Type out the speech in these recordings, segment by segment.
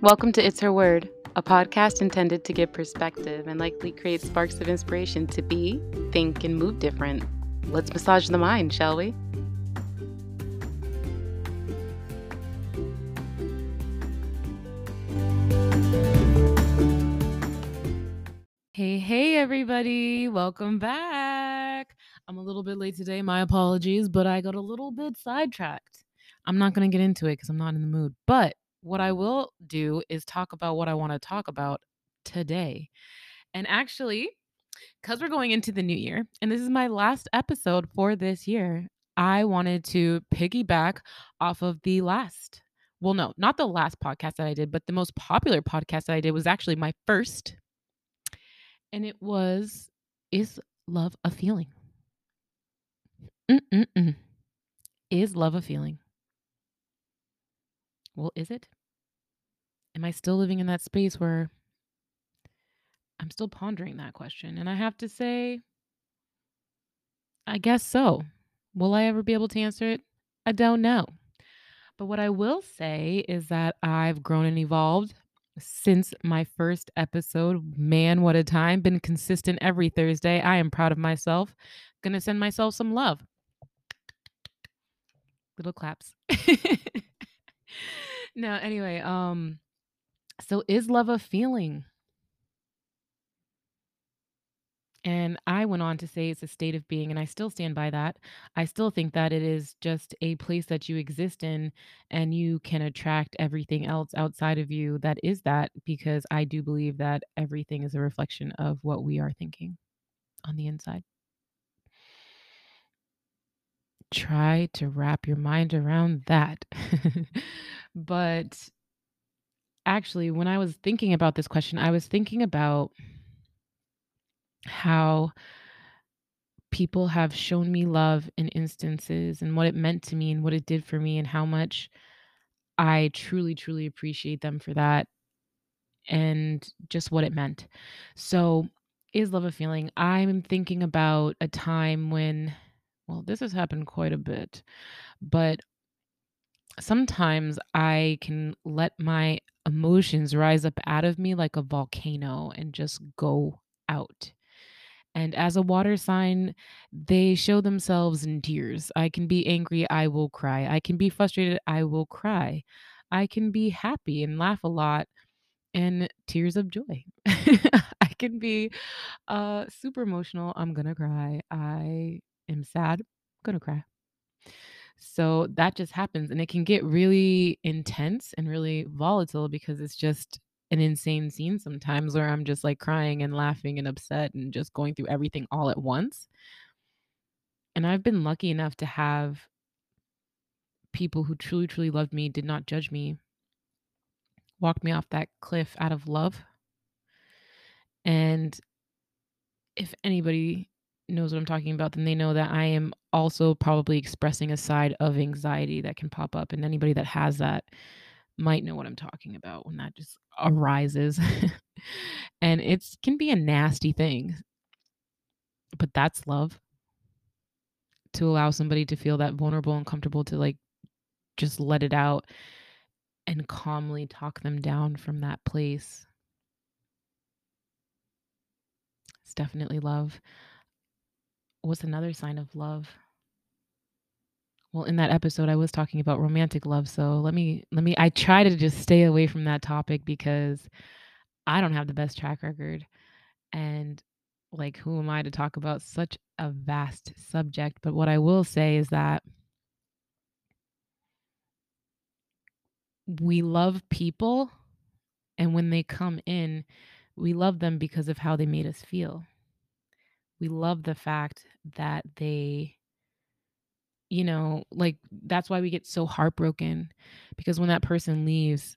Welcome to It's Her Word, a podcast intended to give perspective and likely create sparks of inspiration to be, think, and move different. Let's massage the mind, shall we? Hey, hey, everybody. Welcome back. I'm a little bit late today. My apologies, but I got a little bit sidetracked. I'm not going to get into it because I'm not in the mood. But what I will do is talk about what I want to talk about today. And actually, because we're going into the new year, and this is my last episode for this year, I wanted to piggyback off of the last. Well, no, not the last podcast that I did, but the most popular podcast that I did was actually my first. And it was Is Love a Feeling? Mm-mm-mm. Is love a feeling? Well, is it? Am I still living in that space where I'm still pondering that question? And I have to say, I guess so. Will I ever be able to answer it? I don't know. But what I will say is that I've grown and evolved since my first episode. Man, what a time. Been consistent every Thursday. I am proud of myself. Gonna send myself some love. Little claps. no, anyway, um, so is love a feeling? And I went on to say it's a state of being, and I still stand by that. I still think that it is just a place that you exist in, and you can attract everything else outside of you that is that, because I do believe that everything is a reflection of what we are thinking on the inside. Try to wrap your mind around that. but actually, when I was thinking about this question, I was thinking about how people have shown me love in instances and what it meant to me and what it did for me and how much I truly, truly appreciate them for that and just what it meant. So, is love a feeling? I'm thinking about a time when, well, this has happened quite a bit, but sometimes I can let my emotions rise up out of me like a volcano and just go out. And as a water sign, they show themselves in tears. I can be angry, I will cry. I can be frustrated, I will cry. I can be happy and laugh a lot and tears of joy. I can be uh super emotional, I'm to cry. I am sad, I'm to cry. So that just happens and it can get really intense and really volatile because it's just an insane scene sometimes where I'm just like crying and laughing and upset and just going through everything all at once. And I've been lucky enough to have people who truly, truly loved me, did not judge me, walked me off that cliff out of love. And if anybody knows what I'm talking about, then they know that I am also probably expressing a side of anxiety that can pop up. And anybody that has that might know what I'm talking about when that just arises. and it can be a nasty thing. But that's love. To allow somebody to feel that vulnerable and comfortable to like just let it out and calmly talk them down from that place. It's definitely love. What's another sign of love? Well, in that episode I was talking about romantic love, so let me let me I try to just stay away from that topic because I don't have the best track record and like who am I to talk about such a vast subject, but what I will say is that we love people and when they come in, we love them because of how they made us feel. We love the fact that they you know, like that's why we get so heartbroken because when that person leaves,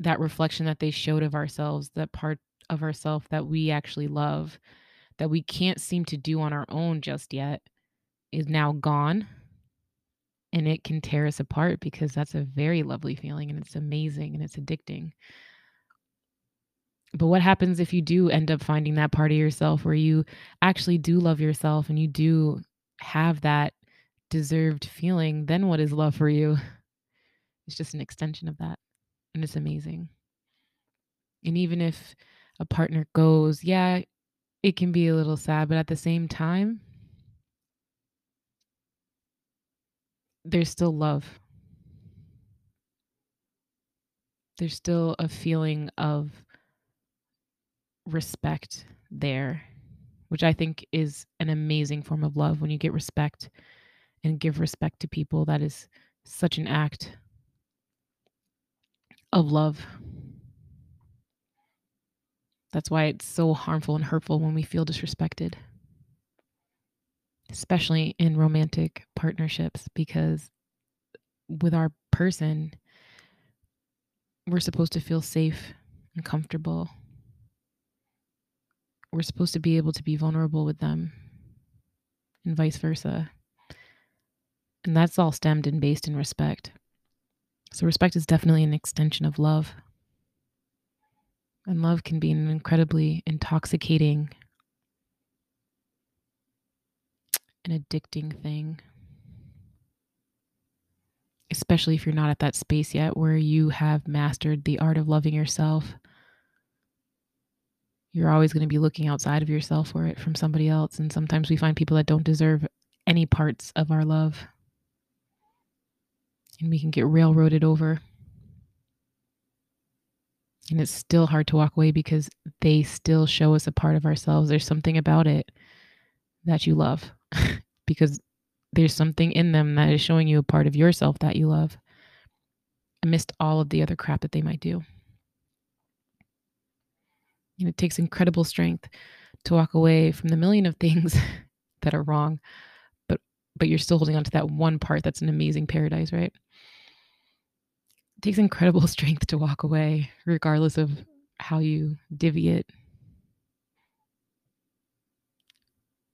that reflection that they showed of ourselves, that part of ourselves that we actually love, that we can't seem to do on our own just yet, is now gone. And it can tear us apart because that's a very lovely feeling and it's amazing and it's addicting. But what happens if you do end up finding that part of yourself where you actually do love yourself and you do have that deserved feeling, then what is love for you? It's just an extension of that. and it's amazing. And even if a partner goes, yeah, it can be a little sad, but at the same time there's still love. There's still a feeling of respect there, which I think is an amazing form of love when you get respect and give respect to people. That is such an act of love. That's why it's so harmful and hurtful when we feel disrespected, especially in romantic partnerships, because with our person, we're supposed to feel safe and comfortable. We're supposed to be able to be vulnerable with them and vice versa. And that's all stemmed and based in respect. So, respect is definitely an extension of love. And love can be an incredibly intoxicating and addicting thing. Especially if you're not at that space yet where you have mastered the art of loving yourself. You're always going to be looking outside of yourself for it from somebody else. And sometimes we find people that don't deserve any parts of our love. And we can get railroaded over. And it's still hard to walk away because they still show us a part of ourselves. There's something about it that you love because there's something in them that is showing you a part of yourself that you love amidst all of the other crap that they might do. And it takes incredible strength to walk away from the million of things that are wrong, but but you're still holding on to that one part that's an amazing paradise, right? It takes incredible strength to walk away, regardless of how you divvy it.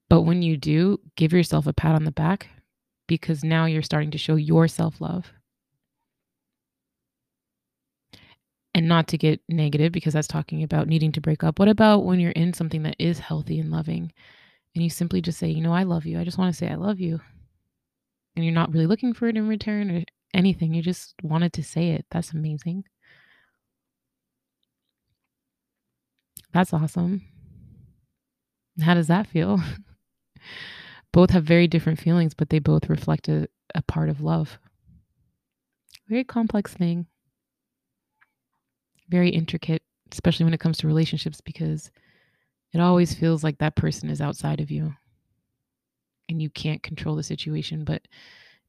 But when you do, give yourself a pat on the back because now you're starting to show your self love. And not to get negative because that's talking about needing to break up. What about when you're in something that is healthy and loving and you simply just say, you know, I love you. I just want to say I love you. And you're not really looking for it in return or anything. You just wanted to say it. That's amazing. That's awesome. How does that feel? both have very different feelings, but they both reflect a, a part of love. Very complex thing. Very intricate, especially when it comes to relationships, because it always feels like that person is outside of you and you can't control the situation. But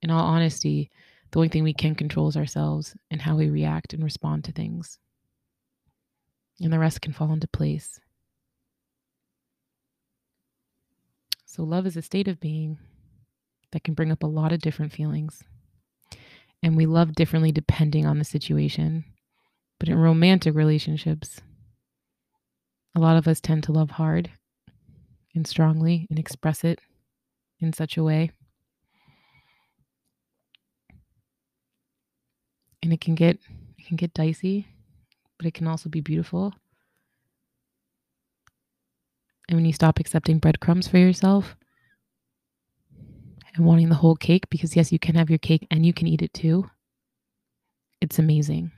in all honesty, the only thing we can control is ourselves and how we react and respond to things. And the rest can fall into place. So, love is a state of being that can bring up a lot of different feelings. And we love differently depending on the situation. But in romantic relationships, a lot of us tend to love hard and strongly and express it in such a way and it can get it can get dicey, but it can also be beautiful. And when you stop accepting breadcrumbs for yourself and wanting the whole cake, because yes, you can have your cake and you can eat it too, it's amazing.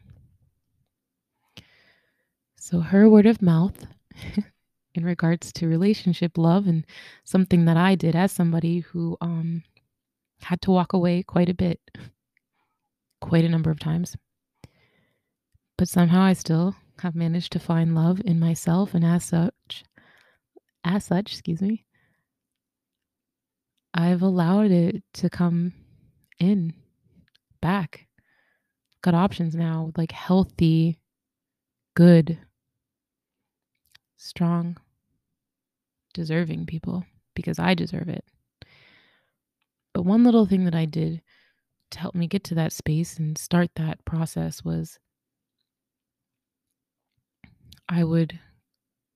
So, her word of mouth in regards to relationship love and something that I did as somebody who um, had to walk away quite a bit quite a number of times. But somehow I still have managed to find love in myself and as such as such, excuse me, I've allowed it to come in back. Got options now, like healthy, good, strong, deserving people because I deserve it. But one little thing that I did to help me get to that space and start that process was I would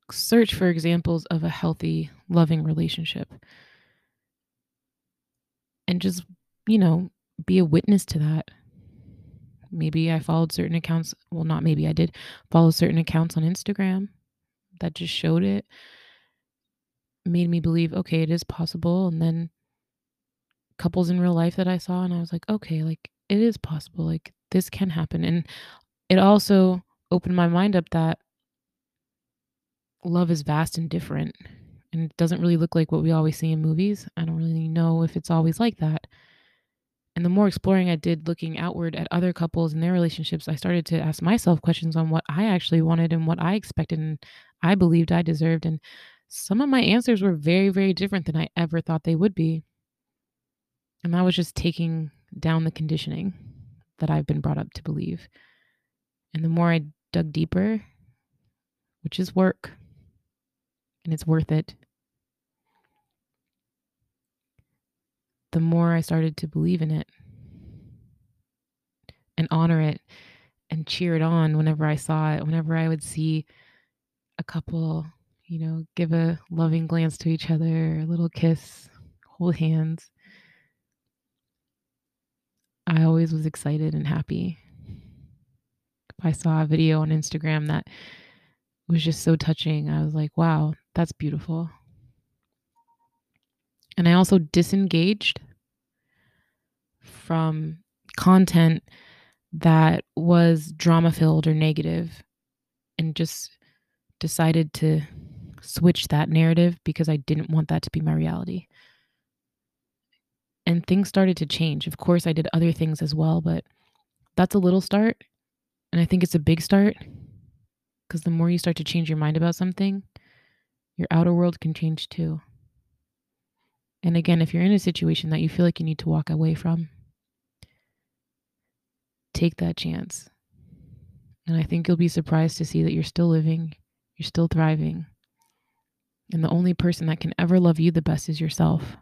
search for examples of a healthy, loving relationship and just, you know, be a witness to that. Maybe I followed certain accounts. Well, not maybe I did follow certain accounts on Instagram that just showed it, made me believe, okay, it is possible. And then couples in real life that I saw and I was like, okay, like it is possible. Like this can happen. And it also opened my mind up that love is vast and different and it doesn't really look like what we always see in movies. I don't really know if it's always like that. And the more exploring I did looking outward at other couples and their relationships, I started to ask myself questions on what I actually wanted and what I expected and I believed I deserved. And some of my answers were very, very different than I ever thought they would be. And that was just taking down the conditioning that I've been brought up to believe. And the more I dug deeper, which is work, and it's worth it, the more I started to believe in it and honor it and cheer it on whenever I saw it, whenever I would see a couple, you know, give a loving glance to each other, a little kiss, hold hands. I always was excited and happy. If I saw a video on Instagram that was just so touching, I was like, wow, that's beautiful. And I also disengaged from content that was drama filled or negative and just decided to switch that narrative because I didn't want that to be my reality. And things started to change. Of course, I did other things as well, but that's a little start. And I think it's a big start because the more you start to change your mind about something, your outer world can change too. And again, if you're in a situation that you feel like you need to walk away from, take that chance. And I think you'll be surprised to see that you're still living, you're still thriving. And the only person that can ever love you the best is yourself.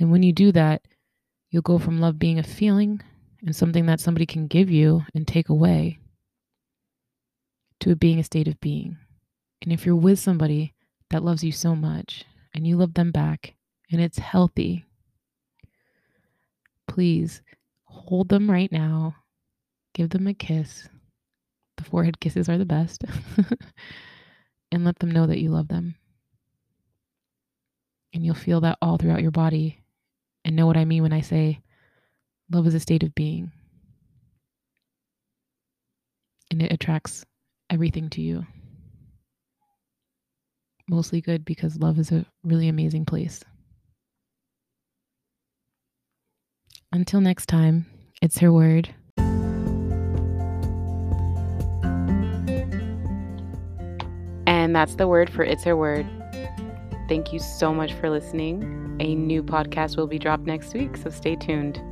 And when you do that, you'll go from love being a feeling and something that somebody can give you and take away to it being a state of being. And if you're with somebody that loves you so much and you love them back and it's healthy, please hold them right now, give them a kiss. The forehead kisses are the best. and let them know that you love them. And you'll feel that all throughout your body and know what I mean when I say love is a state of being. And it attracts everything to you. Mostly good because love is a really amazing place. Until next time, it's her word. And that's the word for It's Her Word. Thank you so much for listening. A new podcast will be dropped next week, so stay tuned.